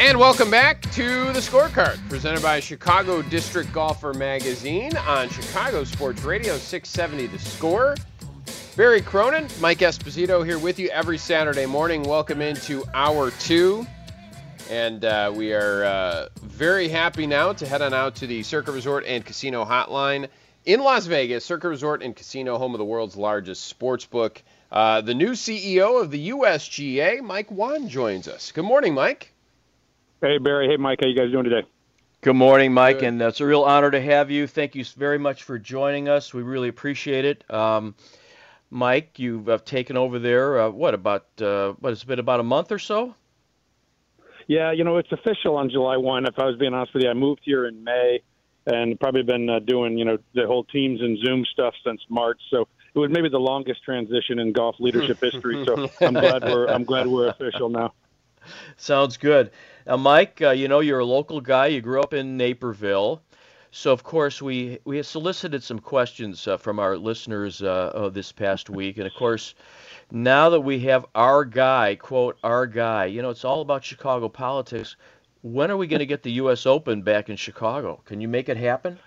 And welcome back to the scorecard, presented by Chicago District Golfer Magazine on Chicago Sports Radio 670 The Score. Barry Cronin, Mike Esposito here with you every Saturday morning. Welcome into hour two. And uh, we are uh, very happy now to head on out to the Circa Resort and Casino Hotline in Las Vegas. Circa Resort and Casino, home of the world's largest sports book. Uh, the new CEO of the USGA, Mike Whan, joins us. Good morning, Mike. Hey, Barry. Hey, Mike. How you guys doing today? Good morning, Mike, Good. and it's a real honor to have you. Thank you very much for joining us. We really appreciate it. Um, Mike, you've uh, taken over there. Uh, what about uh, what? It's been about a month or so. Yeah, you know, it's official on July 1. If I was being honest with you, I moved here in May and probably been uh, doing, you know, the whole Teams and Zoom stuff since March. So it was maybe the longest transition in golf leadership history. So I'm glad we're I'm glad we're official now. Sounds good. Now, Mike, uh, you know you're a local guy. You grew up in Naperville, so of course we we solicited some questions uh, from our listeners uh, this past week, and of course, now that we have our guy, quote our guy, you know it's all about Chicago politics. When are we going to get the U.S. Open back in Chicago? Can you make it happen?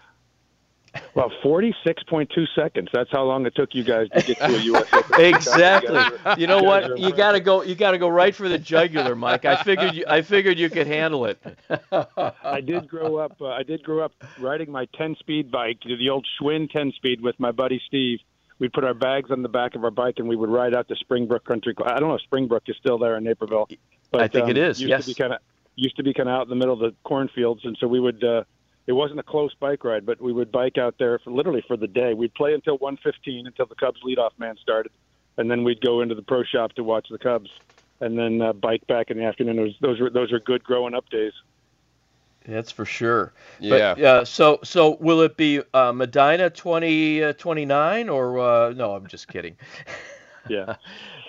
Well, 46.2 seconds. That's how long it took you guys to get to a U.S. Exactly. are- You know you what? You got to go. You got to go right for the jugular, Mike. I figured. You, I figured you could handle it. I did grow up. Uh, I did grow up riding my 10-speed bike, the old Schwinn 10-speed, with my buddy Steve. We'd put our bags on the back of our bike, and we would ride out to Springbrook Country Club. I don't know if Springbrook is still there in Naperville, but I think um, it is, Used yes. to be kind of used to be kind of out in the middle of the cornfields, and so we would. Uh, it wasn't a close bike ride, but we would bike out there for literally for the day. We'd play until 1:15 until the Cubs leadoff man started, and then we'd go into the pro shop to watch the Cubs, and then uh, bike back in the afternoon. It was, those were those were good growing up days. That's for sure. Yeah. But, uh, so so will it be uh, Medinah 2029 or uh, no? I'm just kidding. Yeah.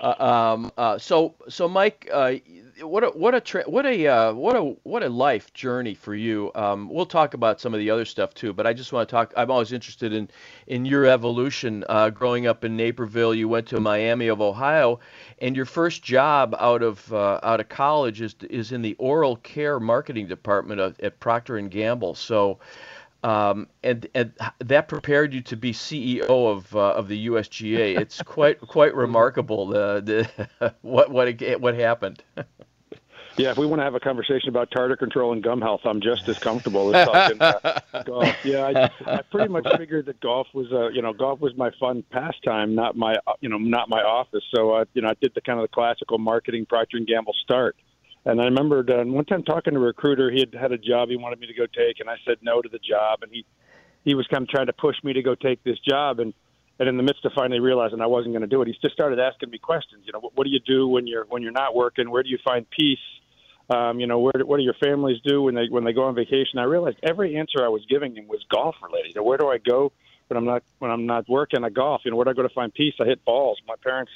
Uh, um, uh, so so Mike, uh, what a what a tra- what a uh, what a what a life journey for you. Um, we'll talk about some of the other stuff too, but I just want to talk. I'm always interested in in your evolution. Uh, growing up in Naperville, you went to Miami of Ohio, and your first job out of uh, out of college is is in the oral care marketing department of, at Procter and Gamble. So. Um, and and that prepared you to be CEO of uh, of the USGA. It's quite quite remarkable the, the what what it, what happened. Yeah, if we want to have a conversation about tartar control and gum health, I'm just as comfortable as talking uh, golf. Yeah, I, I pretty much figured that golf was, uh, you know, golf was my fun pastime, not my, uh, you know, not my office. So, uh, you know, I did the kind of the classical marketing Procter and Gamble start. And I remembered uh, one time talking to a recruiter, he had had a job he wanted me to go take, and I said no to the job, and he he was kind of trying to push me to go take this job, and and in the midst of finally realizing I wasn't going to do it, he just started asking me questions. You know, what, what do you do when you're when you're not working? Where do you find peace? Um, you know, where what do your families do when they when they go on vacation? I realized every answer I was giving him was golf related. You know, where do I go when I'm not when I'm not working? I golf. You know, where do I go to find peace? I hit balls. My parents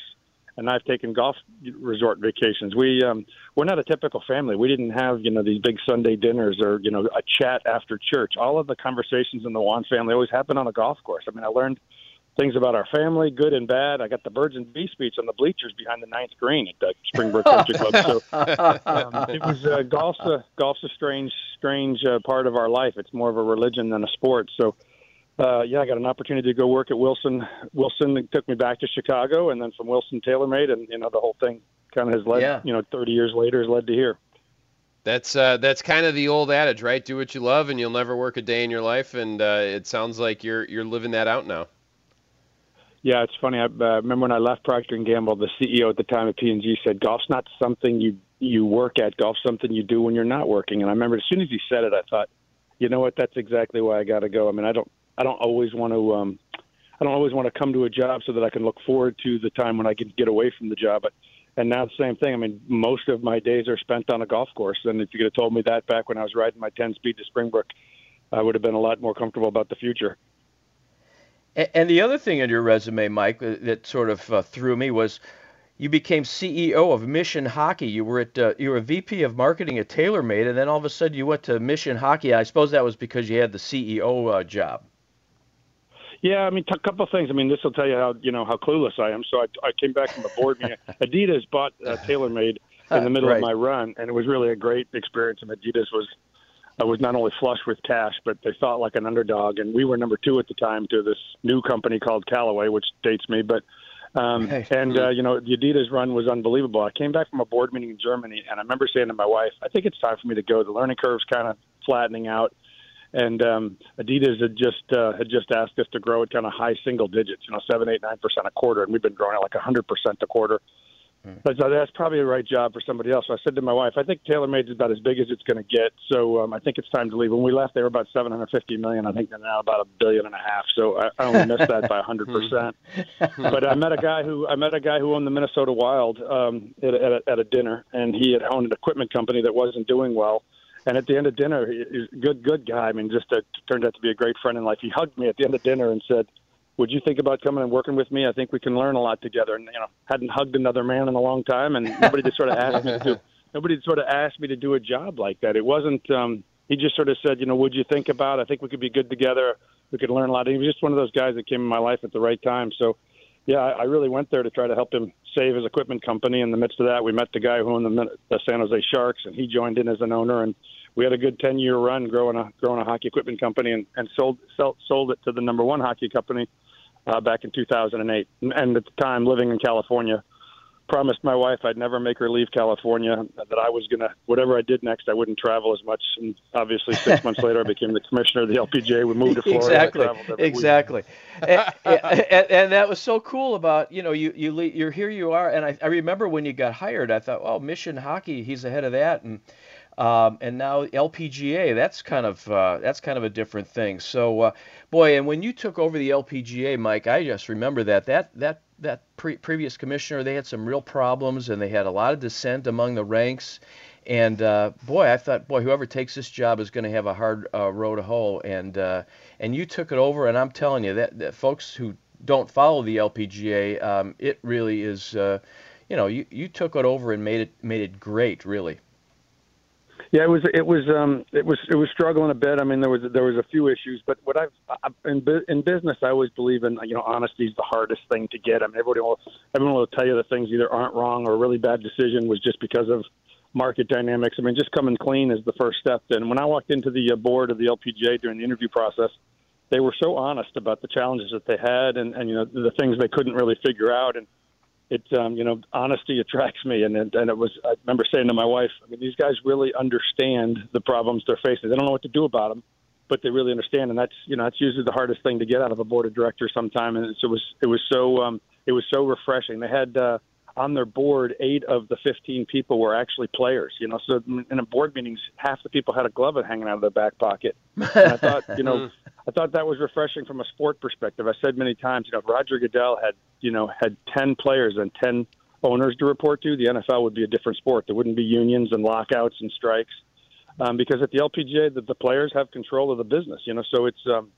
and I've taken golf resort vacations. We um, we're not a typical family. We didn't have you know these big Sunday dinners or you know a chat after church. All of the conversations in the Whan family always happened on a golf course. I mean, I learned things about our family, good and bad. I got the birds and bee speech on the bleachers behind the ninth green at the Springbrook Country Club. So um, it was uh, golf's a golf's a strange strange uh, part of our life. It's more of a religion than a sport. So. Uh, yeah, I got an opportunity to go work at Wilson. Wilson took me back to Chicago, and then from Wilson TaylorMade, and you know the whole thing kind of has led. Yeah. You know, 30 years later has led to here. That's uh, that's kind of the old adage, right? Do what you love, and you'll never work a day in your life. And uh, it sounds like you're you're living that out now. Yeah, it's funny. I uh, remember when I left Procter and Gamble, the CEO at the time of P&G said, "Golf's not something you you work at. Golf's something you do when you're not working." And I remember as soon as he said it, I thought, "You know what? That's exactly why I got to go." I mean, I don't I don't always want to um, I don't always want to come to a job so that I can look forward to the time when I can get away from the job, but and now the same thing. I mean, most of my days are spent on a golf course. And if you could have told me that back when I was riding my 10 speed to Springbrook, I would have been a lot more comfortable about the future. And the other thing on your resume, Mike, that sort of uh, threw me was you became CEO of Mission Hockey. You were at uh, you were a VP of marketing at TaylorMade, and then all of a sudden you went to Mission Hockey. I suppose that was because you had the CEO uh, job. Yeah, I mean, a couple of things. I mean, this will tell you how you know how clueless I am. So I, I came back from a board meeting. Adidas bought uh, TaylorMade in the middle right. of my run, and it was really a great experience. And Adidas was uh, was not only flush with cash, but they felt like an underdog. And we were number two at the time to this new company called Callaway, which dates me. But um, and uh, you know, the Adidas run was unbelievable. I came back from a board meeting in Germany, and I remember saying to my wife, "I think it's time for me to go. The learning curve's kind of flattening out." And um, Adidas had just uh, had just asked us to grow at kind of high single digits, you know, seven, eight, nine percent a quarter, and we've been growing at like a hundred percent a quarter. Mm. But uh, that's probably the right job for somebody else. So I said to my wife, I think TaylorMade is about as big as it's going to get. So um, I think it's time to leave. When we left, they were about 750 million. I think they're now about a billion and a half. So I, I only missed that by 100 percent. But I met a guy who I met a guy who owned the Minnesota Wild um, at, at, a, at a dinner, and he had owned an equipment company that wasn't doing well and at the end of dinner, he's a good, good guy. I mean, just a, turned out to be a great friend in life. He hugged me at the end of dinner and said, "Would you think about coming and working with me? I think we can learn a lot together." And you know, hadn't hugged another man in a long time, and nobody just sort of asked me to. Nobody sort of asked me to do a job like that. It wasn't. um He just sort of said, "You know, would you think about? I think we could be good together. We could learn a lot." He was just one of those guys that came in my life at the right time. So yeah, I, I really went there to try to help him save his equipment company. In the midst of that, we met the guy who owned the, the San Jose Sharks, and he joined in as an owner. And we had a good 10 year run growing a growing a hockey equipment company and, and sold, sold sold it to the number one hockey company uh, back in 2008. And at the time, living in California, promised my wife I'd never make her leave California. That I was gonna whatever I did next, I wouldn't travel as much. And obviously, six months later, I became the commissioner of the LPGA. We moved to Florida. Exactly. Exactly. and, and, and, that was so cool about you know you you you're here you are. And I, I remember when you got hired, I thought, oh, Mission Hockey, he's ahead of that. And um, and now LPGA, that's kind of uh, that's kind of a different thing. So, uh, boy, and when you took over the LPGA, Mike, I just remember that that that that pre- previous commissioner, they had some real problems, and they had a lot of dissent among the ranks. And uh, boy, I thought, boy, whoever takes this job is going to have a hard uh, road to hoe. And uh, and you took it over, and I'm telling you that, that folks who don't follow the LPGA, um, it really is. Uh, you know, you, you took it over and made it made it great, really. Yeah, it was it was um it was it was struggling a bit. I mean, there was there was a few issues, but what I've in in business, I always believe in you know honesty is the hardest thing to get. I mean, everybody will everyone will tell you that things either aren't wrong or a really bad decision was just because of market dynamics. I mean, just coming clean is the first step. And when I walked into the uh, board of the LPGA during the interview process, they were so honest about the challenges that they had and and you know the things they couldn't really figure out and it um, you know honesty attracts me. And, and it was I remember saying to my wife I mean these guys really understand the problems they're facing. They don't know what to do about them but they really understand. And that's you know that's usually the hardest thing to get out of a board of directors sometime. And it was it was so um, it was so refreshing. They had uh, on their board eight of the 15 people were actually players you know so in a board meetings half the people had a glove hanging out of their back pocket and I thought you know I thought that was refreshing from a sport perspective I said many times you know Roger Goodell had you know had 10 players and 10 owners to report to, the NFL would be a different sport. There wouldn't be unions and lockouts and strikes um, because at the LPGA, the, the players have control of the business. You know, so it's um,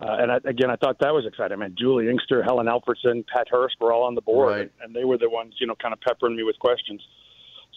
uh, and I, again, I thought that was exciting. I mean, Juli Inkster, Helen Alfredsson, Pat Hurst were all on the board, right. and, and they were the ones you know kind of peppering me with questions.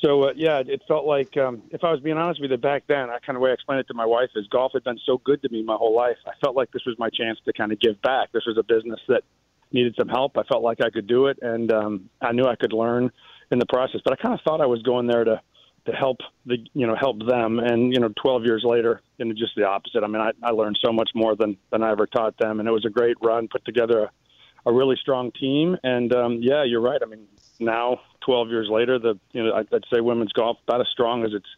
So uh, yeah, it felt like um, if I was being honest with you back then, I kind of way I explained it to my wife is golf had been so good to me my whole life. I felt like this was my chance to kind of give back. This was a business that needed some help. I felt like I could do it, and um, I knew I could learn in the process. But I kind of thought I was going there to to help the you know help them. And you know, 12 years later, you know, just the opposite. I mean, I, I learned so much more than than I ever taught them, and it was a great run. Put together a, a really strong team, and um, yeah, you're right. I mean, now 12 years later, the you know I'd, say women's golf about as strong as it's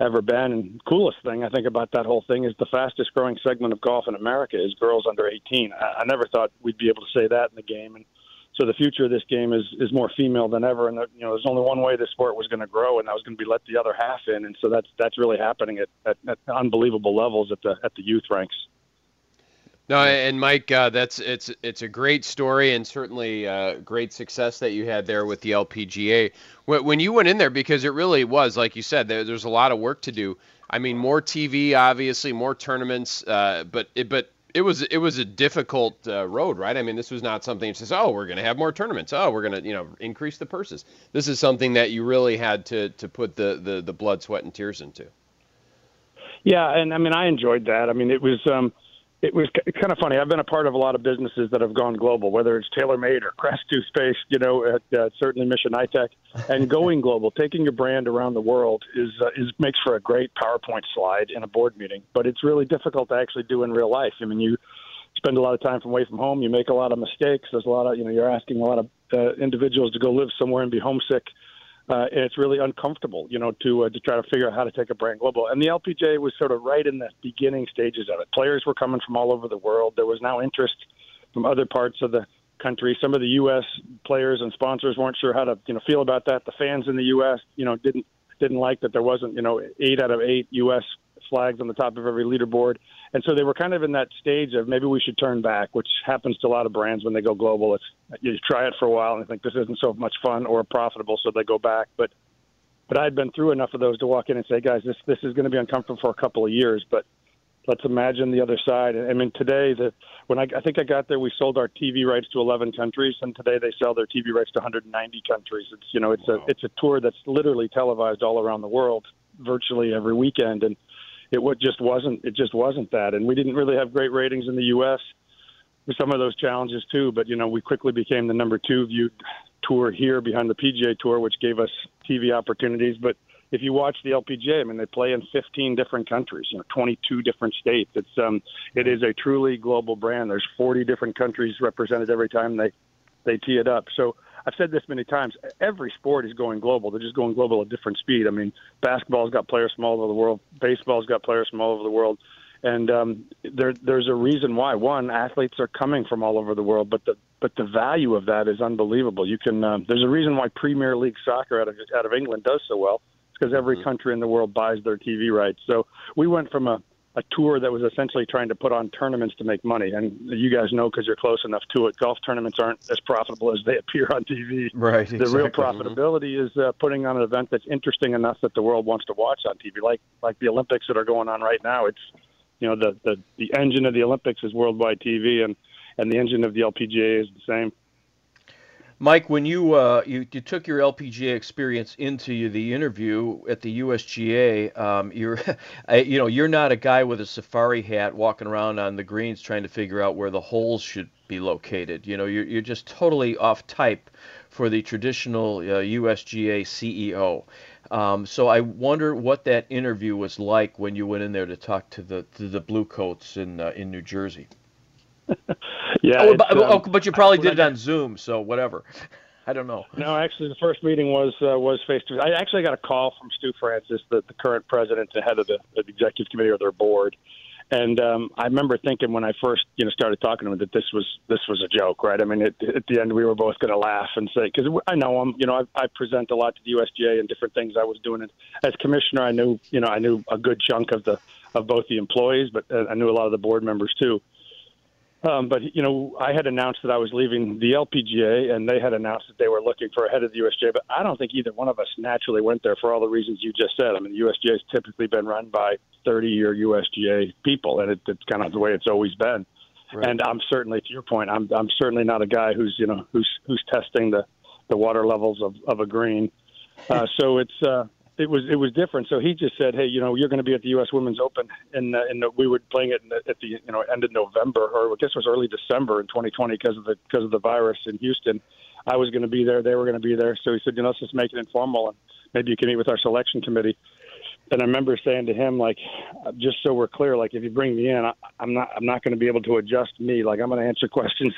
ever been. And coolest thing I think about that whole thing is the fastest growing segment of golf in America is girls under 18. I, I never thought we'd be able to say that in the game, and so the future of this game is is more female than ever. And you know, there's only one way this sport was going to grow, and that was going to be let the other half in. And so that's that's really happening at, at, at unbelievable levels at the at the youth ranks. No, and Mike, uh, that's it's it's a great story and certainly uh, great success that you had there with the LPGA. When you went in there, because it really was, like you said, there, there's a lot of work to do. I mean, more TV, obviously, more tournaments, uh, but it, but it was it was a difficult uh, road, right? I mean, this was not something that says, "Oh, we're going to have more tournaments. Oh, we're going to you know increase the purses." This is something that you really had to to put the the, the blood, sweat, and tears into. Yeah, and I mean, I enjoyed that. I mean, it was. Um, it was kind of funny. I've been a part of a lot of businesses that have gone global, whether it's TaylorMade or Crest Toothpaste, you know, at, uh, certainly Mission iTech, and going global, taking your brand around the world is uh, is makes for a great PowerPoint slide in a board meeting, but it's really difficult to actually do in real life. I mean, you spend a lot of time from away from home, you make a lot of mistakes. There's a lot of, you know, you're asking a lot of uh, individuals to go live somewhere and be homesick uh, and it's really uncomfortable, you know, to uh, to try to figure out how to take a brand global. And the LPGA was sort of right in the beginning stages of it. Players were coming from all over the world. There was now interest from other parts of the country. Some of the U.S. players and sponsors weren't sure how to, you know, feel about that. The fans in the U.S., you know, didn't didn't like that there wasn't, you know, eight out of eight U.S. flags on the top of every leaderboard. And so they were kind of in that stage of maybe we should turn back, which happens to a lot of brands when they go global. It's you try it for a while and think this isn't so much fun or profitable, so they go back. But but I'd been through enough of those to walk in and say, guys, this this is going to be uncomfortable for a couple of years, but let's imagine the other side. I mean, today the when I, I think I got there, we sold our TV rights to 11 countries, and today they sell their TV rights to 190 countries. It's you know it's wow. a it's a tour that's literally televised all around the world, virtually every weekend, and it would just wasn't it just wasn't that, and we didn't really have great ratings in the U.S. with some of those challenges too. But you know, we quickly became the number two viewed tour here behind the PGA Tour, which gave us TV opportunities. But if you watch the LPGA, I mean, they play in 15 different countries, you know, 22 different states. It's um, it is a truly global brand. There's 40 different countries represented every time they they tee it up. So I've said this many times. Every sport is going global. They're just going global at different speed. I mean, basketball's got players from all over the world. Baseball's got players from all over the world. And um, there, there's a reason why. One, athletes are coming from all over the world, but the but the value of that is unbelievable. You can. Um, there's a reason why Premier League soccer out of out of England does so well. It's because every mm-hmm. country in the world buys their TV rights. So we went from a a tour that was essentially trying to put on tournaments to make money. And you guys know because you're close enough to it, golf tournaments aren't as profitable as they appear on TV. Right. The real profitability mm-hmm. is uh, putting on an event that's interesting enough that the world wants to watch on TV, like like the Olympics that are going on right now. It's you know the the the engine of the Olympics is worldwide TV, and and the engine of the LPGA is the same. Mike, when you, uh, you you took your LPGA experience into the interview at the USGA, um, you're you know you're not a guy with a safari hat walking around on the greens trying to figure out where the holes should be located. You know you're you're just totally off type for the traditional uh, USGA CEO. Um, so I wonder what that interview was like when you went in there to talk to the to the Bluecoats in uh, in New Jersey. Yeah. Oh, but, um, oh, but, you probably did it on Zoom, so whatever. I don't know. No, actually, the first meeting was uh, was face to face. I actually got a call from Stu Francis, the, the current president, the head of the, the executive committee or their board, and um, I remember thinking when I first you know started talking to him that this was this was a joke, right? I mean, it, at the end we were both going to laugh and say because I know him, you know, I, I present a lot to the USGA and different things I was doing as commissioner. I knew you know I knew a good chunk of the of both the employees, but uh, I knew a lot of the board members too. Um, but you know, I had announced that I was leaving the LPGA, and they had announced that they were looking for a head of the USGA. But I don't think either one of us naturally went there for all the reasons you just said. I mean, the USGA has typically been run by 30-year USGA people, and it, it's kind of the way it's always been. Right. And I'm certainly, to your point, I'm I'm certainly not a guy who's you know who's who's testing the the water levels of of a green. Uh, so it's uh, it was it was different. So he just said, "Hey, you know, you're going to be at the U.S. Women's Open, and uh, and we were playing it the, at the you know end of November, or I guess it was early December in 2020 because of the because of the virus in Houston. I was going to be there, they were going to be there. So he said, you know, let's just make it informal, and maybe you can meet with our selection committee. And I remember saying to him, like, just so we're clear, like, if you bring me in, I, I'm not I'm not going to be able to adjust me. Like, I'm going to answer questions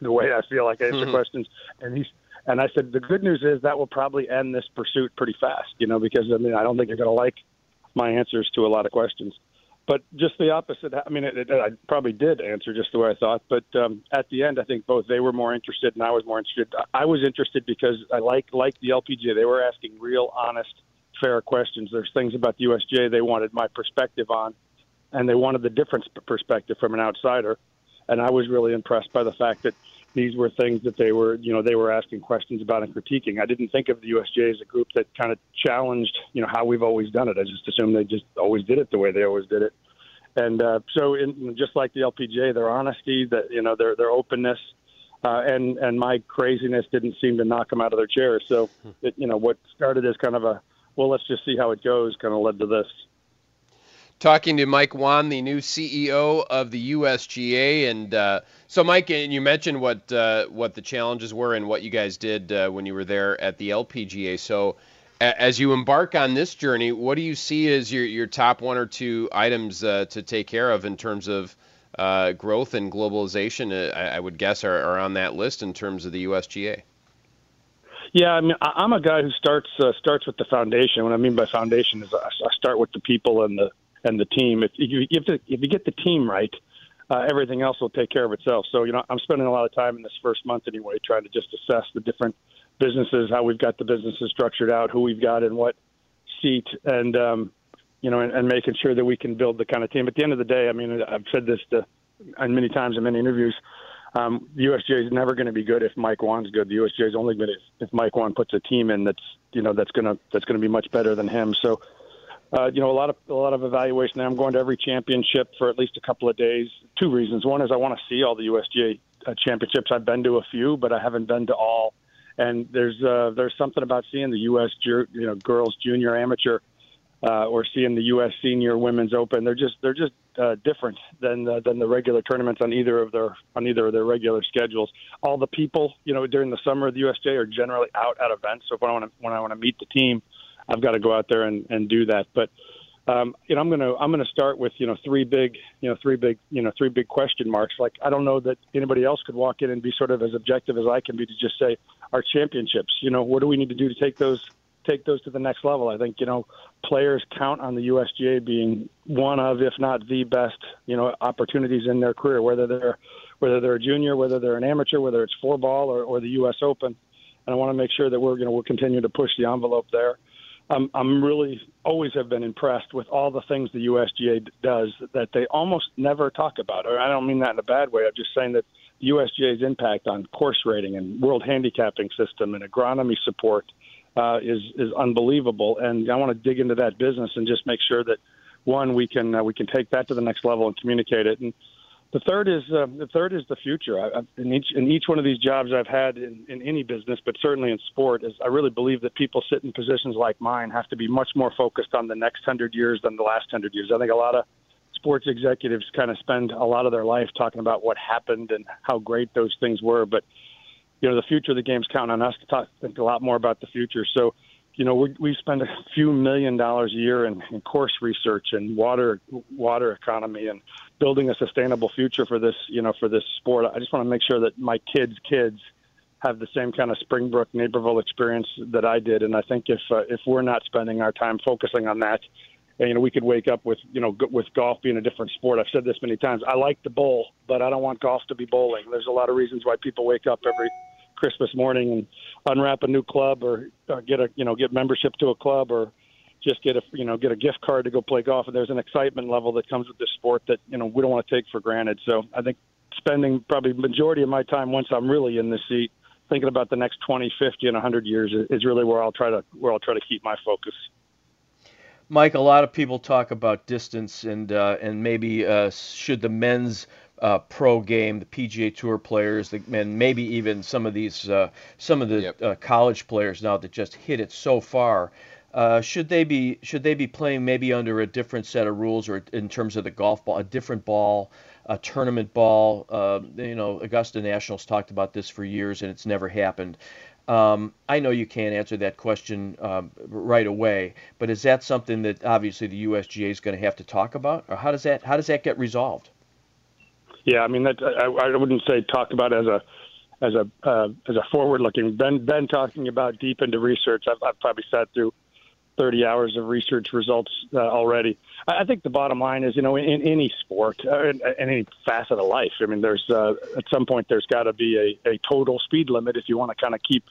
the way I feel like I answer mm-hmm. questions. And he's and I said, the good news is that will probably end this pursuit pretty fast, you know, because I mean, I don't think you're going to like my answers to a lot of questions. But just the opposite. I mean, it, it, I probably did answer just the way I thought. But um, at the end, I think both they were more interested and I was more interested. I was interested because I like like the LPGA. They were asking real, honest, fair questions. There's things about the USGA they wanted my perspective on, and they wanted the different perspective from an outsider. And I was really impressed by the fact that these were things that they were, you know, they were asking questions about and critiquing. I didn't think of the USGA as a group that kind of challenged, you know, how we've always done it. I just assumed they just always did it the way they always did it. And uh, so, in, just like the LPGA, their honesty, that you know, their their openness, uh, and and my craziness didn't seem to knock them out of their chairs. So, it, you know, what started as kind of a, well, let's just see how it goes, kind of led to this talking to Mike Whan, the new CEO of the USGA. And uh, so, Mike, and you mentioned what uh, what the challenges were and what you guys did uh, when you were there at the LPGA. So, a- as you embark on this journey, what do you see as your your top one or two items uh, to take care of in terms of uh, growth and globalization? Uh, I, I, would guess are, are on that list in terms of the USGA. Yeah, I mean, I'm a guy who starts starts with the foundation. What I mean by foundation is I start with the people and the and the team. If, you if, if you get the team right, uh, everything else will take care of itself. So you know, I'm spending a lot of time in this first month anyway, trying to just assess the different businesses, how we've got the businesses structured out, who we've got in what seat, and um, you know, and, and making sure that we can build the kind of team. At the end of the day, I mean, I've said this to, and many times in many interviews. Um, the USGA is never going to be good if Mike Whan's good. The USGA is only good if, if Mike Whan puts a team in that's you know that's gonna that's gonna be much better than him. So uh, you know, a lot of a lot of evaluation. I'm going to every championship for at least a couple of days. Two reasons. One is I want to see all the USGA uh, championships. I've been to a few, but I haven't been to all. And there's uh, there's something about seeing the U.S. you know girls junior amateur uh, or seeing the U.S. senior women's open. They're just they're just uh, different than uh, than the regular tournaments on either of their on either of their regular schedules. All the people you know during the summer of the USGA are generally out at events. So when I want to when I want to meet the team I've got to go out there and, and do that. But um, you know, I'm gonna I'm gonna start with you know three big you know three big you know three big question marks. Like I don't know that anybody else could walk in and be sort of as objective as I can be to just say our championships. You know, what do we need to do to take those take those to the next level? I think you know players count on the USGA being one of, if not the best, you know, opportunities in their career, whether they're whether they're a junior, whether they're an amateur, whether it's four ball or, or the U.S. Open. And I want to make sure that we're you know we'll continue to push the envelope there. I'm, I'm really always have been impressed with all the things the USGA does that they almost never talk about. Or I don't mean that in a bad way. I'm just saying that the USGA's impact on course rating and world handicapping system and agronomy support uh, is is unbelievable. And I want to dig into that business and just make sure that one we can uh, we can take that to the next level and communicate it. And the third is uh, the third is the future. I, in each in each one of these jobs I've had in, in any business, but certainly in sport, is I really believe that people sit in positions like mine have to be much more focused on the next hundred years than the last hundred years. I think a lot of sports executives kind of spend a lot of their life talking about what happened and how great those things were, but you know the future of the game's counting on us to talk think a lot more about the future. So you know, we, we spend a few million dollars a year in, in course research and water water economy and building a sustainable future for this, you know, for this sport. I just want to make sure that my kids' kids have the same kind of Springbrook Naperville experience that I did. And I think if uh, if we're not spending our time focusing on that, you know, we could wake up with you know with golf being a different sport. I've said this many times. I like to bowl, but I don't want golf to be bowling. There's a lot of reasons why people wake up every Christmas morning and unwrap a new club or, or get a you know get membership to a club or just get a you know get a gift card to go play golf. And there's an excitement level that comes with this sport that you know we don't want to take for granted. So I think spending probably majority of my time once I'm really in the seat thinking about the next 20, 50, and 100 years is really where I'll try to where I'll try to keep my focus. Mike, a lot of people talk about distance and uh, and maybe uh, should the men's uh, pro game, the PGA Tour players, the, and maybe even some of these uh, some of the yep. uh, college players now that just hit it so far. Uh, should they be should they be playing maybe under a different set of rules or in terms of the golf ball, a different ball, a tournament ball? Uh, you know, Augusta Nationals talked about this for years and it's never happened. Um, I know you can't answer that question um, right away, but is that something that obviously the USGA is going to have to talk about, or how does that how does that get resolved? Yeah, I mean that I, I wouldn't say talk about as a as a uh, as a forward looking. Ben Ben talking about deep into research. I've, I've probably sat through 30 hours of research results uh, already. I, I think the bottom line is, you know, in, in any sport, uh, in, in any facet of life, I mean, there's uh, at some point there's got to be a, a total speed limit if you want to kind of keep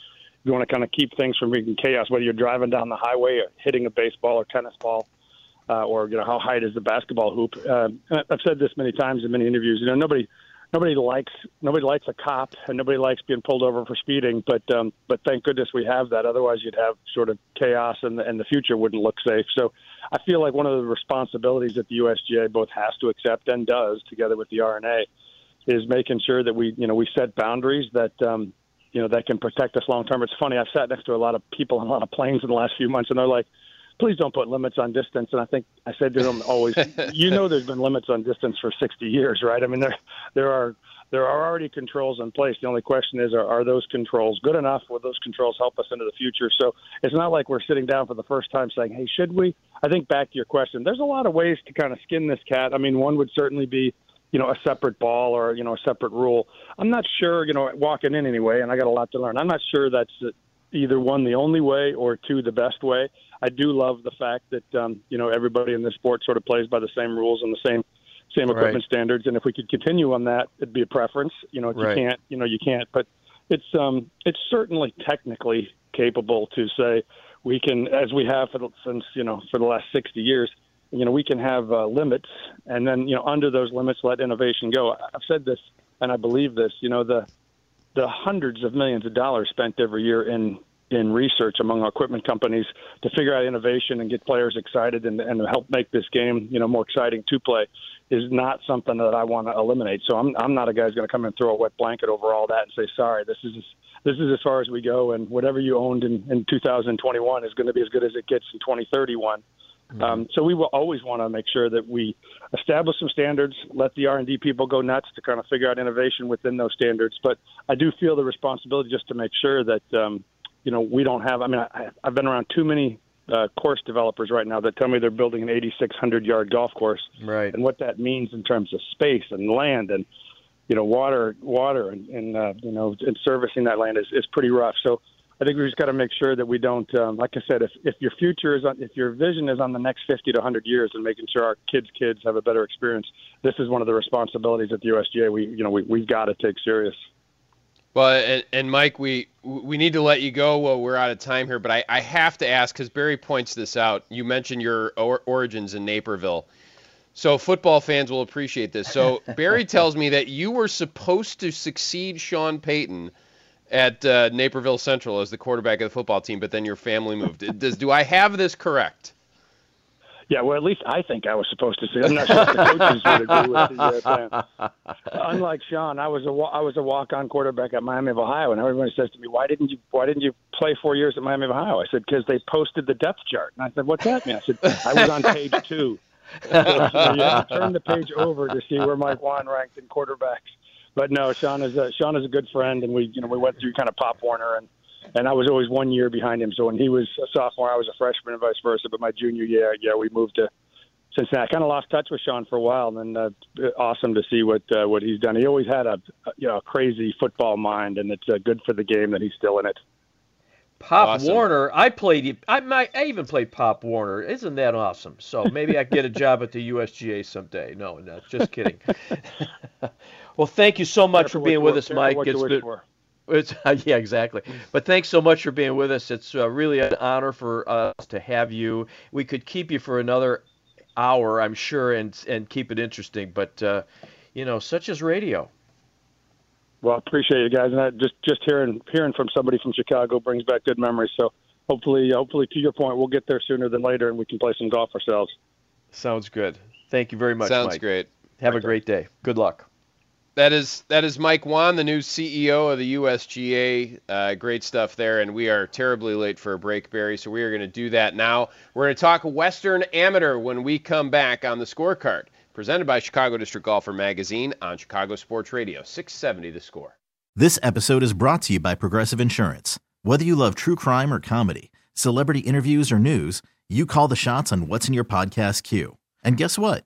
you want to kind of keep things from being chaos, whether you're driving down the highway or hitting a baseball or tennis ball, uh, or you know how high is the basketball hoop. Uh, I've said this many times in many interviews. You know, nobody nobody likes nobody likes a cop and nobody likes being pulled over for speeding but um but thank goodness we have that otherwise you'd have sort of chaos and the, and the future wouldn't look safe so i feel like one of the responsibilities that the USGA both has to accept and does together with the R&A is making sure that we you know we set boundaries that um you know that can protect us long term it's funny i've sat next to a lot of people on a lot of planes in the last few months and they're like please don't put limits on distance. And I think I said to them always, you know, there's been limits on distance for 60 years, right? I mean, there there are there are already controls in place. The only question is, are, are those controls good enough? Will those controls help us into the future? So it's not like we're sitting down for the first time saying, hey, should we? I think back to your question, there's a lot of ways to kind of skin this cat. I mean, one would certainly be you know, a separate ball or, you know, a separate rule. I'm not sure, you know, walking in anyway, and I got a lot to learn. I'm not sure that's either one the only way or two the best way. I do love the fact that um, you know everybody in this sport sort of plays by the same rules and the same same equipment right. standards. And if we could continue on that, it'd be a preference. You know, if right. you can't, you know, you can't. But it's um, it's certainly technically capable to say we can, as we have for the, since you know for the last sixty years. You know, we can have uh, limits, and then you know under those limits, let innovation go. I've said this, and I believe this. You know, the the hundreds of millions of dollars spent every year in in research among equipment companies to figure out innovation and get players excited and, and help make this game, you know, more exciting to play is not something that I want to eliminate. So I'm I'm not a guy who's going to come and throw a wet blanket over all that and say sorry. This is this is as far as we go, and whatever you owned in, in 2021 is going to be as good as it gets in 2031. Mm-hmm. Um, so we will always want to make sure that we establish some standards, let the R&D people go nuts to kind of figure out innovation within those standards. But I do feel the responsibility just to make sure that um, you know, we don't have. I mean, I, I've been around too many uh, course developers right now that tell me they're building an 8,600 yard golf course, right? And what that means in terms of space and land and you know water, water, and, and uh, you know, and servicing that land is is pretty rough. So. I think we just got to make sure that we don't, um, like I said, if, if your future is on, if your vision is on the next 50 to 100 years and making sure our kids' kids have a better experience, this is one of the responsibilities at the USGA we, you know, we, we've got to take serious. Well, and, and, Mike, we we need to let you go. Well, we're out of time here, but I, I have to ask because Barry points this out. You mentioned your or, origins in Naperville, so football fans will appreciate this. So Barry tells me that you were supposed to succeed Sean Payton at uh, Naperville Central as the quarterback of the football team, but then your family moved. Does do I have this correct? Yeah, well, at least I think I was supposed to say. I'm not sure if the coaches would agree with the uh, Unlike Sean, I was a I was a walk on quarterback at Miami of Ohio, and everybody says to me, "Why didn't you Why didn't you play four years at Miami of Ohio?" I said, "Because they posted the depth chart." And I said, "What's that mean?" I said, "I was on page two. so, you have to turn the page over to see where Mike Whan ranked in quarterbacks. But no, Sean is a, Sean is a good friend, and we you know we went through kind of Pop Warner and and I was always one year behind him. So when he was a sophomore, I was a freshman, and vice versa. But my junior year, yeah, we moved to Cincinnati. I kind of lost touch with Sean for a while, and then uh, awesome to see what uh, what he's done. He always had a you know a crazy football mind, and it's uh, good for the game that he's still in it. Pop awesome. Warner, I played. I, might, I even played Pop Warner. Isn't that awesome? So maybe I get a job at the USGA someday. No, no, just kidding. well, thank you so much for being with us, Mike. It's been, for. It's, yeah, exactly. But thanks so much for being with us. It's uh, really an honor for us to have you. We could keep you for another hour, I'm sure, and and keep it interesting. But uh, you know, such is radio. Well, I appreciate you guys, and I just just hearing hearing from somebody from Chicago brings back good memories. So hopefully, hopefully, to your point, we'll get there sooner than later, and we can play some golf ourselves. Sounds good. Thank you very much. Mike. Sounds Mike. great. Have a great day. Good luck. That is that is Mike Whan, the new CEO of the USGA. Uh, great stuff there, and we are terribly late for a break, Barry. So we are going to do that now. We're going to talk Western Amateur when we come back on the scorecard, presented by Chicago District Golfer Magazine on Chicago Sports Radio 670 The Score. This episode is brought to you by Progressive Insurance. Whether you love true crime or comedy, celebrity interviews or news, you call the shots on what's in your podcast queue. And guess what?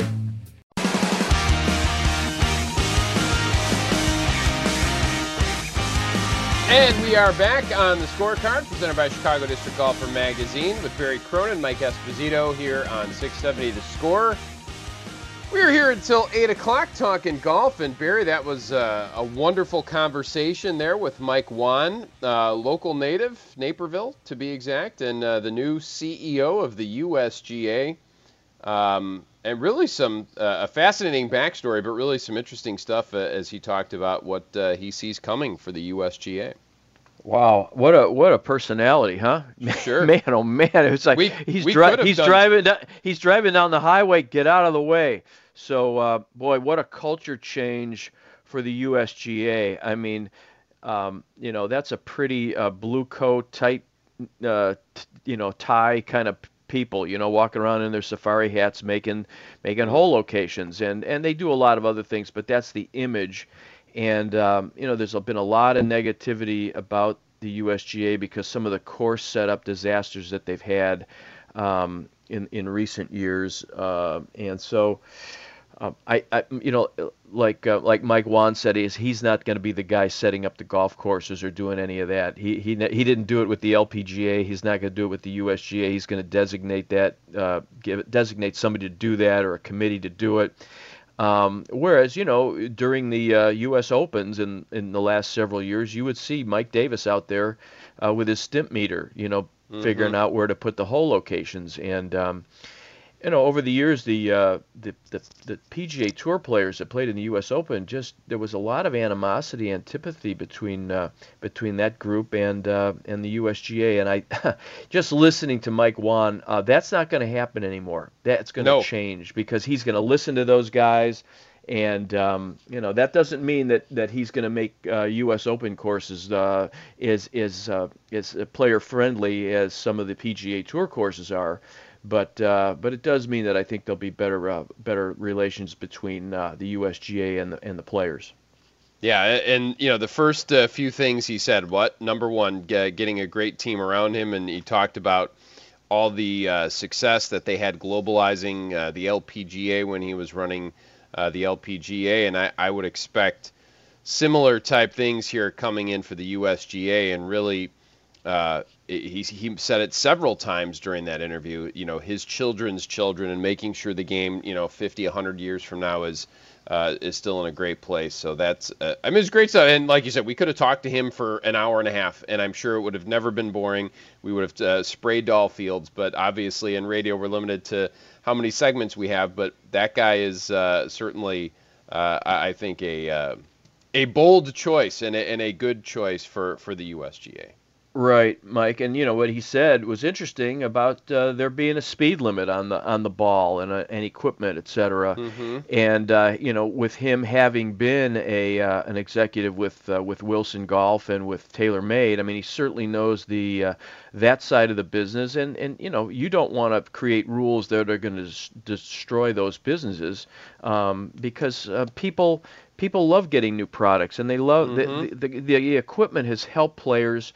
And we are back on the scorecard presented by Chicago District Golfer Magazine with Barry Cronin, Mike Esposito here on 670 The Score. We are here until 8 o'clock talking golf. And Barry, that was uh, a wonderful conversation there with Mike Whan, uh, local native, Naperville to be exact, and uh, the new CEO of the USGA. Um, and really some uh, a fascinating backstory, but really some interesting stuff uh, as he talked about what uh, he sees coming for the USGA. Wow, what a what a personality, huh? Sure, man. Oh man, it's like we, he's we dri- he's done... driving down, he's driving down the highway. Get out of the way. So, uh, boy, what a culture change for the USGA. I mean, um, you know, that's a pretty uh, blue coat, type uh, t- you know, tie kind of people, you know, walking around in their safari hats, making making hole locations, and and they do a lot of other things, but that's the image. And um, you know, there's been a lot of negativity about the USGA because some of the course setup disasters that they've had um, in in recent years, uh, and so um, I, I, you know, like uh, like Mike Whan said, he's he's not going to be the guy setting up the golf courses or doing any of that. He he he didn't do it with the LPGA. He's not going to do it with the USGA. He's going to designate that, uh, give designate somebody to do that or a committee to do it. Um, whereas, you know, during the uh, U.S. Opens in in the last several years, you would see Mike Davis out there uh, with his stimp meter, you know, mm-hmm. figuring out where to put the hole locations and. Um, you know, over the years, the, uh, the, the the PGA Tour players that played in the U.S. Open just there was a lot of animosity, antipathy between uh, between that group and uh, and the USGA. And I just listening to Mike Whan, uh, that's not going to happen anymore. That's going to no. change because he's going to listen to those guys. And um, you know that doesn't mean that, that he's going to make uh, U.S. Open courses uh, as uh, as player friendly as some of the PGA Tour courses are but uh, but it does mean that I think there'll be better uh, better relations between uh, the USGA and the and the players. Yeah, and you know the first uh, few things he said. What number one, getting a great team around him, and he talked about all the uh, success that they had globalizing uh, the LPGA when he was running the LPGA, and I, I would expect similar type things here coming in for the USGA, and really uh, he, he said it several times during that interview. You know, his children's children, and making sure the game, you know, 50, 100 years from now is uh, is still in a great place. So that's, uh, I mean, it's great stuff. And like you said, we could have talked to him for an hour and a half, and I'm sure it would have never been boring. We would have uh, sprayed all fields, but obviously in radio we're limited to how many segments we have. But that guy is uh, certainly, uh, I think, a a bold choice and a, and a good choice for for the USGA. Right, Mike, and you know what he said was interesting about uh, there being a speed limit on the on the ball and uh, and equipment, et cetera. Mm-hmm. And uh, you know, with him having been a uh, an executive with uh, with Wilson Golf and with TaylorMade, I mean, he certainly knows the uh, that side of the business. And and you know, you don't want to create rules that are going to des- destroy those businesses um, because people people love getting new products and they love mm-hmm. the, the the equipment has helped players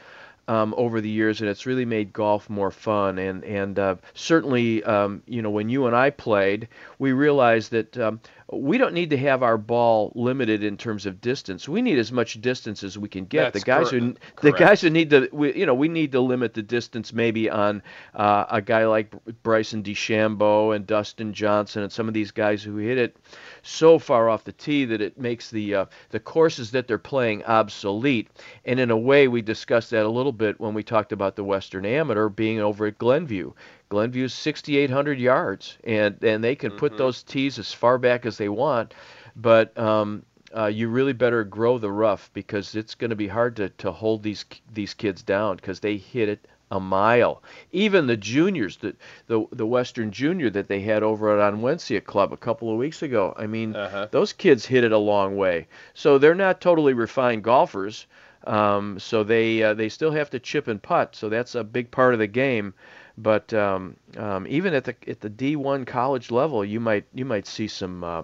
um, over the years, and it's really made golf more fun. And and uh, certainly, um, you know, when you and I played, we realized that um, we don't need to have our ball limited in terms of distance. We need as much distance as we can get. That's the guys cor- who correct. the guys who need to, we, you know, we need to limit the distance maybe on uh, a guy like Bryson DeChambeau and Dustin Johnson and some of these guys who hit it so far off the tee that it makes the uh, the courses that they're playing obsolete. And in a way, we discussed that a little bit when we talked about the Western Amateur being over at Glenview. Glenview's 6,800 yards, and and they can put Mhm. those tees as far back as they want, but um, uh, you really better grow the rough because it's going to be hard to, to hold these these kids down because they hit it a mile. Even the juniors, the the, the Western Junior that they had over at Onwentsia Club a couple of weeks ago. I mean, Uh-huh. those kids hit it a long way. So they're not totally refined golfers. Um, so they uh, they still have to chip and putt. So that's a big part of the game. But um, um, even at the at the D1 college level, you might you might see some uh,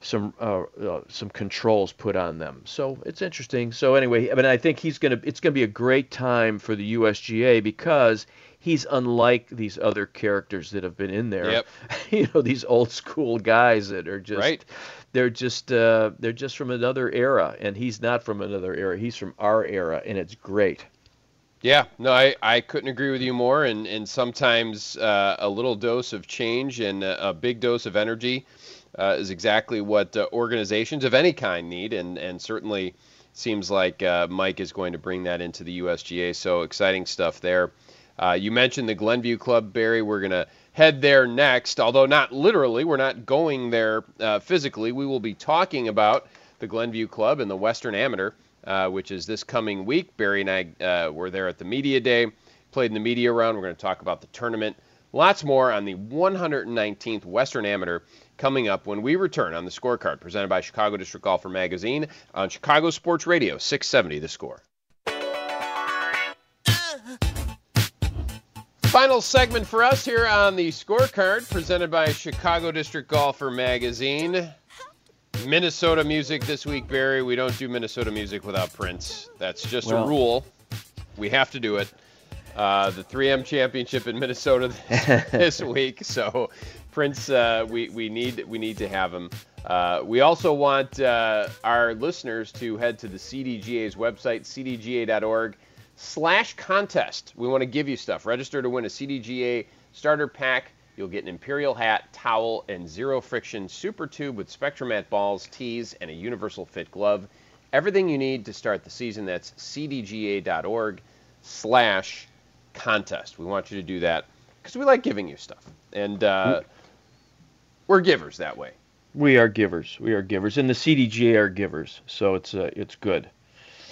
some uh, uh, some controls put on them. So it's interesting. So anyway, I mean, I think he's gonna it's gonna be a great time for the USGA because he's unlike these other characters that have been in there. Yep. you know, these old school guys that are just Right. They're just uh, they're just from another era, and he's not from another era. He's from our era, and it's great. Yeah, no, I, I couldn't agree with you more. And, and sometimes uh, a little dose of change and a, a big dose of energy uh, is exactly what uh, organizations of any kind need. And, and certainly seems like uh, Mike is going to bring that into the USGA. So exciting stuff there. Uh, you mentioned the Glenview Club, Barry. We're going to head there next, although not literally. We're not going there uh, physically. We will be talking about the Glenview Club and the Western Amateur uh, which is this coming week. Barry and I uh, were there at the media day, played in the media round. We're going to talk about the tournament. Lots more on the 119th Western Amateur coming up when we return on the scorecard presented by Chicago District Golfer Magazine on Chicago Sports Radio 670 The Score. Final segment for us here on the scorecard presented by Chicago District Golfer Magazine. Minnesota music this week, Barry. We don't do Minnesota music without Prince. That's just Well- a rule. We have to do it. Uh, the 3M championship in Minnesota this week, so Prince, uh, we, we need we need to have him. Uh, we also want uh, our listeners to head to the CDGA's website, cdga.org slash contest. We want to give you stuff. Register to win a CDGA starter pack. You'll get an Imperial hat, towel, and zero friction super tube with Spectromat balls, tees, and a universal fit glove. Everything you need to start the season. That's cdga.org slash contest. We want you to do that because we like giving you stuff. And uh, we're givers that way. We are givers. We are givers, and the CDGA are givers. So it's uh, it's good.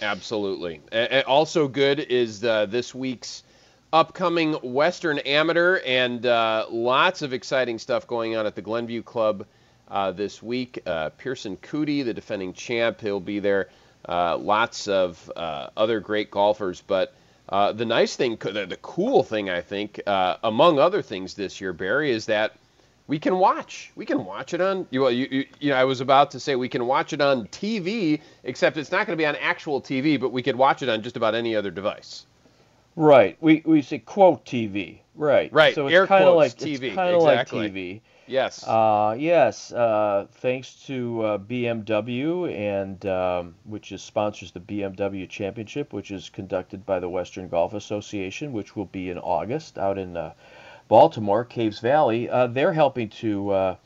Absolutely. Also good is uh, this week's upcoming Western Amateur, and uh, lots of exciting stuff going on at the Glenview Club uh, this week. Uh, Pierceson Coody, the defending champ, he'll be there. Uh, lots of uh, other great golfers, but the nice thing, the, the cool thing, I think, among other things this year, Barry, is that we can watch. We can watch it on. You, you, you, you know, I was about to say we can watch it on TV, except it's not going to be on actual TV, but we could watch it on just about any other device. Right. We we say quote TV. Right. Right, So it's kind of like TV, It's kind of exactly. like TV. Yes. Uh, yes. Uh, thanks to uh, BMW and um, which is sponsors the BMW Championship, which is conducted by the Western Golf Association, which will be in August out in uh, Baltimore, Caves Valley. Uh, they're helping to uh,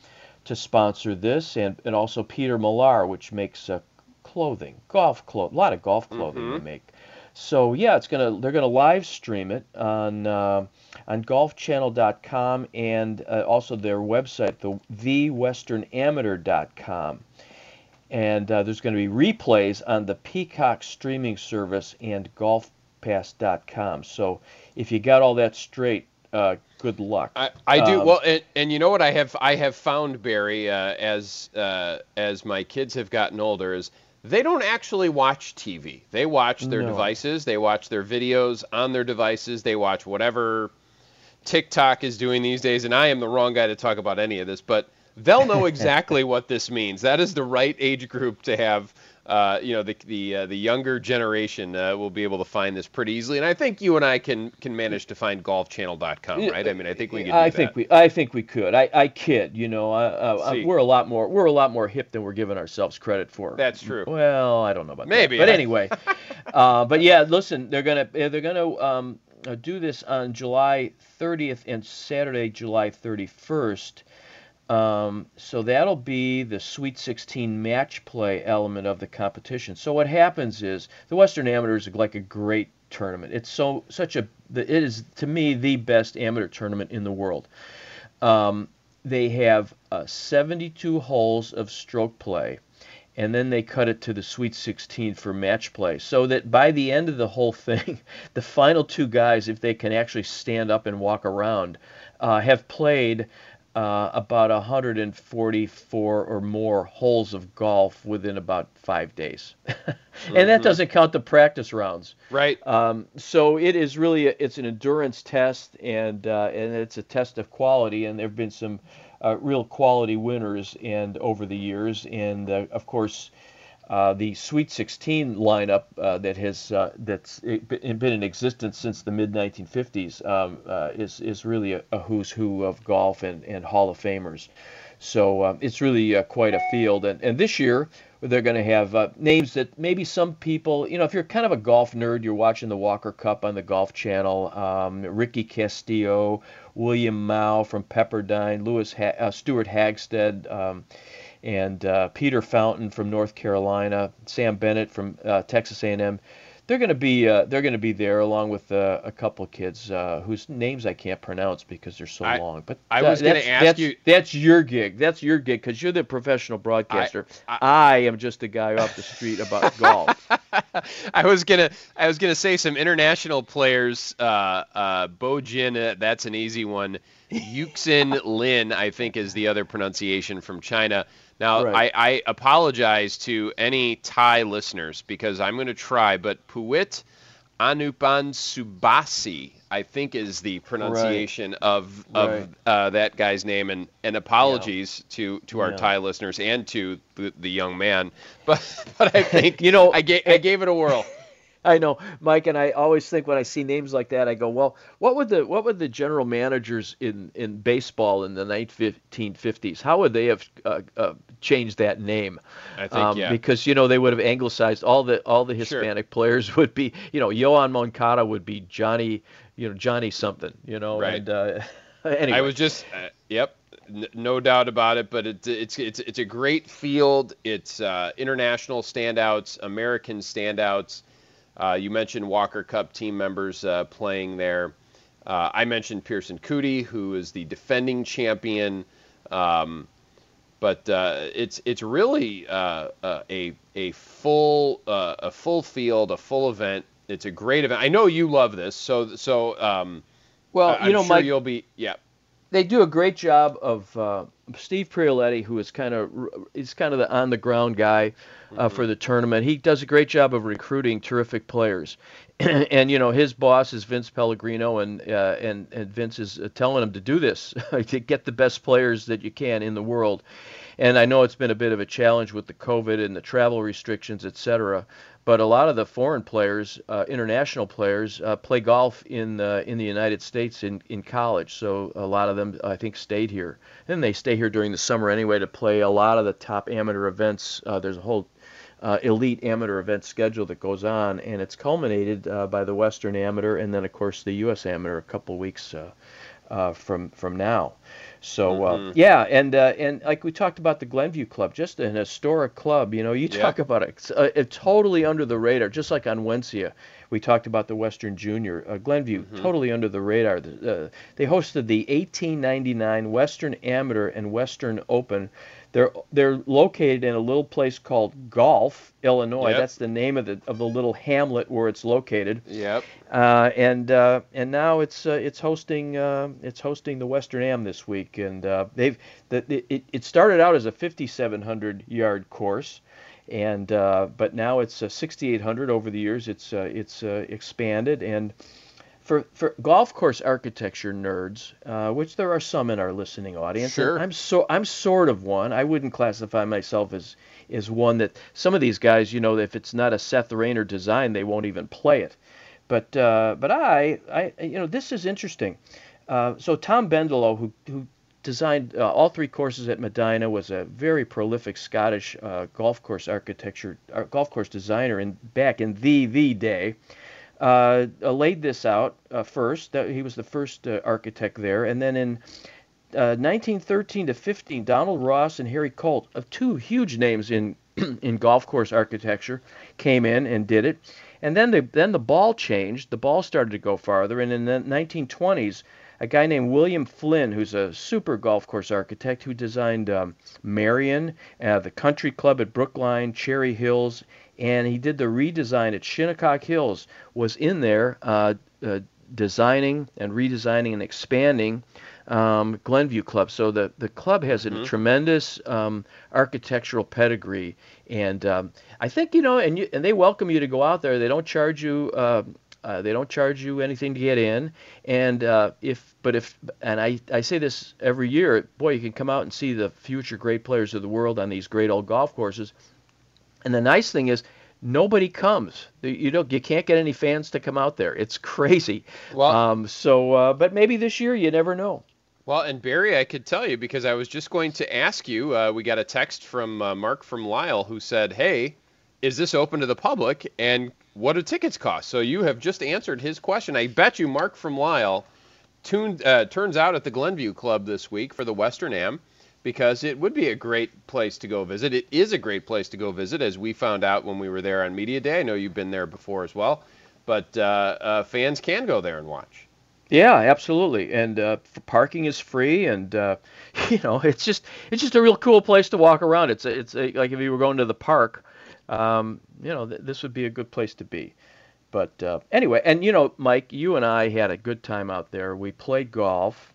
to sponsor this, and and also Peter Millar, which makes uh, clothing, golf clothing, a lot of golf clothing Mhm. they make. So yeah, it's gonna they're gonna live stream it on uh, on golfchannel.com and uh, also their website, the thewesternamateur.com. And uh, there's going to be replays on the Peacock streaming service and golfpass.com. So if you got all that straight, uh, good luck. I, I do Um, well, and, and you know what I have I have found Barry uh, as uh, as my kids have gotten older is they don't actually watch TV. They watch their No. devices. They watch their videos on their devices. They watch whatever TikTok is doing these days. And I am the wrong guy to talk about any of this, but they'll know exactly what this means. That is the right age group to have. Uh, you know, the the uh, the younger generation uh, will be able to find this pretty easily, and I think you and I can can manage to find golfchannel.com, right? I mean, I think we can. Do I that. think we, I think we could. I, I kid. You know, uh, uh, we're a lot more, we're a lot more hip than we're giving ourselves credit for. That's true. Well, I don't know about Maybe. that. But anyway, uh, but yeah, listen, they're gonna, uh, they're gonna um, uh, do this on July 30th and Saturday, July 31st. Um, so that'll be the Sweet 16 match play element of the competition. So what happens is the Western Amateur is like a great tournament. It's so such a it is to me the best amateur tournament in the world. Um, they have uh, 72 holes of stroke play, and then they cut it to the Sweet 16 for match play. So that by the end of the whole thing, the final two guys, if they can actually stand up and walk around, uh, have played uh, about 144 or more holes of golf within about five days, and that doesn't count the practice rounds. Right. Um, so it is really a, it's an endurance test and uh, and it's a test of quality and there have been some uh, real quality winners and over the years and uh, of course uh, the Sweet 16 lineup uh, that has uh, that's been in existence since the mid 1950s um, uh, is is really a, a who's who of golf and, and Hall of Famers. So um, it's really uh, quite a field. And, and this year, they're going to have names that maybe some people, you know, if you're kind of a golf nerd, you're watching the Walker Cup on the Golf Channel, um, Ricky Castillo, William Mouw from Pepperdine, Lewis ha- Stewart Hagestad, um, and uh, Peter Fountain from North Carolina, Sam Bennett from uh, Texas A&M. They're going to be uh, they're going to be there along with uh, a couple of kids uh, whose names I can't pronounce because they're so I- long. But I was gonna that's- ask that's- you- That's your gig. That's your gig because you're the professional broadcaster. I, am just a guy off the street about golf. I was gonna I was gonna say some international players. Uh, uh, Bo Jin, uh, that's an easy one. Yuxin Lin, I think, is the other pronunciation from China. Now, Right. I, I apologize to any Thai listeners because I'm going to try, but Puit Anupan Subasi, I think, is the pronunciation of of Right. uh, that guy's name. And, and apologies to, to our Yeah. Thai listeners and to the, the young man. But but I think You know, I gave I gave it a whirl. I know, Mike, and I always think when I see names like that, I go, well, what would the what would the general managers in, in baseball in the 1950s, how would they have uh, uh, changed that name? I think, um, yeah. because you know they would have anglicized all the all the Sure. Hispanic players would be, you know, Johan Moncada would be Johnny, you know, Johnny something, you know, Right. and uh, anyway. I was just, uh, yep, n- no doubt about it. But it's it's it's it's a great field. It's uh, international standouts, American standouts. Uh, you mentioned Walker Cup team members uh, playing there. Uh, I mentioned Pierceson Coody, who is the defending champion. Um, but uh, it's it's really uh, uh, a a full uh, a full field, a full event. It's a great event. I know you love this, so so um, well, I- you know, I'm sure Mike, you'll be yeah. They do a great job of uh, Steve Prioletti, who is kind of he's kind of the on the ground guy uh, for the tournament. He does a great job of recruiting terrific players, and you know his boss is Vince Pellegrino, and uh, and and Vince is uh, telling him to do this to get the best players that you can in the world. And I know it's been a bit of a challenge with the COVID and the travel restrictions, et cetera. But a lot of the foreign players, uh, international players, uh, play golf in the in the United States in, in college. So a lot of them, I think, stayed here, and they stay here during the summer anyway to play a lot of the top amateur events. Uh, there's a whole uh, elite amateur event schedule that goes on, and it's culminated uh, by the Western Amateur, and then of course the U.S. Amateur a couple weeks uh, uh, from from now. So uh, mm-hmm. yeah, and uh, and like we talked about the Glenview Club, just an historic club. You know, you talk yeah. about it, uh, it, totally under the radar, just like Onwentsia. We talked about the Western Junior uh, Glenview, mm-hmm. totally under the radar. Uh, they hosted the 1899 Western Amateur and Western Open they're they're located in a little place called Golf, Illinois. Yep. That's the name of the of the little hamlet where it's located. Yep. Uh, and uh, and now it's uh, it's hosting uh, it's hosting the Western Am this week, and uh, they've the, it, it started out as a 5,700 yard course and uh, but now it's uh, 6,800 over the years. It's uh, it's uh, expanded, and for for golf course architecture nerds, uh, which there are some in our listening audience. Sure. I'm so I'm sort of one. I wouldn't classify myself as is one that some of these guys, you know, if it's not a Seth Rayner design, they won't even play it. But uh, but I I you know this is interesting. Uh, so Tom Bendelow, who who designed uh, all three courses at Medinah, was a very prolific Scottish uh, golf course architecture uh, golf course designer in back in the the day uh, uh, laid this out uh, first. He was the first uh, architect there, and then in 1913 uh, to 15, Donald Ross and Harry Colt, of two huge names in in golf course architecture, came in and did it. And then the then the ball changed. The ball started to go farther, and in the 1920s, a guy named William Flynn, who's a super golf course architect, who designed um, Merion, uh, the Country Club at Brookline, Cherry Hills, and he did the redesign at Shinnecock Hills. Was in there uh, uh, designing and redesigning and expanding um, Glenview Club. So the the club has a mm-hmm. tremendous um, architectural pedigree, and um, I think you know, and you, and they welcome you to go out there. They don't charge you. Uh, uh, they don't charge you anything to get in, and uh, if but if and I, I say this every year, boy, you can come out and see the future great players of the world on these great old golf courses. And the nice thing is, nobody comes. You know, you can't get any fans to come out there. It's crazy. Well, um, so, uh, but maybe this year, you never know. Well, and Barry, I could tell you because I was just going to ask you. Uh, we got a text from uh, Mark from Lisle who said, "Hey, is this open to the public? And what do tickets cost?" So you have just answered his question. I bet you Mark from Lisle tuned, uh, turns out at the Glenview Club this week for the Western Am because it would be a great place to go visit. It is a great place to go visit, as we found out when we were there on Media Day. I know you've been there before as well, but uh, uh, fans can go there and watch. Yeah, absolutely, and uh, parking is free, and uh, you know it's just it's just a real cool place to walk around. It's a, it's a, like if you were going to the park, um, you know th- this would be a good place to be. But uh, anyway, and you know, Mike, you and I had a good time out there. We played golf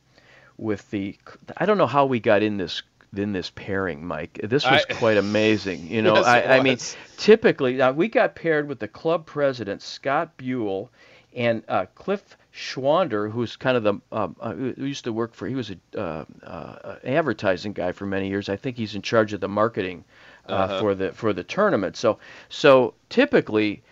with the I don't know how we got in this in this pairing, Mike. This was I, quite amazing. You know, yes, I, I, mean, typically now we got paired with the club president Scott Buell and uh, Cliff Schwander, who's kind of the um, uh, who used to work for. He was a uh, uh, advertising guy for many years. I think he's in charge of the marketing uh, uh-huh. for the for the tournament. So so typically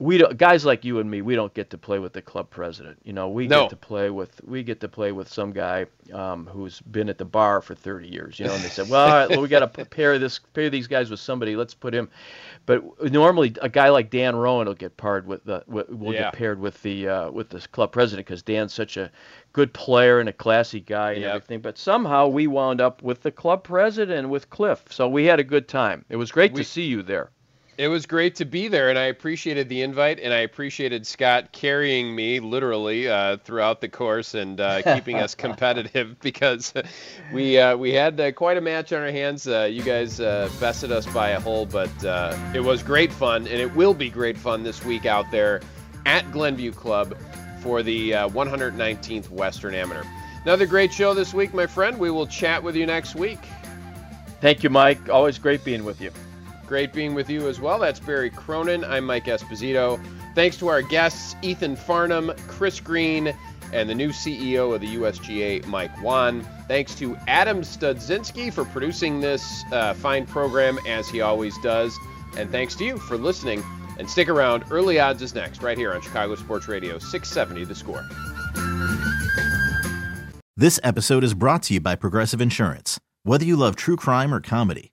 we don't, guys like you and me, we don't get to play with the club president. You know, we no. get to play with we get to play with some guy um, who's been at the bar for 30 years. You know, and they said, well, well we got to pair this pair these guys with somebody. Let's put him. But normally, a guy like Dan Rowan will get paired with the will yeah. get paired with the uh, with the club president because Dan's such a good player and a classy guy and yep. everything. But somehow we wound up with the club president with Cliff. So we had a good time. It was great we, to see you there. It was great to be there, and I appreciated the invite, and I appreciated Scott carrying me literally uh, throughout the course and uh, keeping us competitive because we uh, we had uh, quite a match on our hands. Uh, you guys uh, bested us by a hole, but it was great fun, and it will be great fun this week out there at Glenview Club for the 119th Western Amateur. Another great show this week, my friend. We will chat with you next week. Thank you, Mike. Always great being with you. Great being with you as well. That's Barry Cronin. I'm Mike Esposito. Thanks to our guests, Ethan Farnham, Chris Green, and the new CEO of the USGA, Mike Whan. Thanks to Adam Studzinski for producing this uh, fine program, as he always does. And thanks to you for listening. And stick around. Early Odds is next, right here on Chicago Sports Radio, 670 The Score. This episode is brought to you by Progressive Insurance. Whether you love true crime or comedy,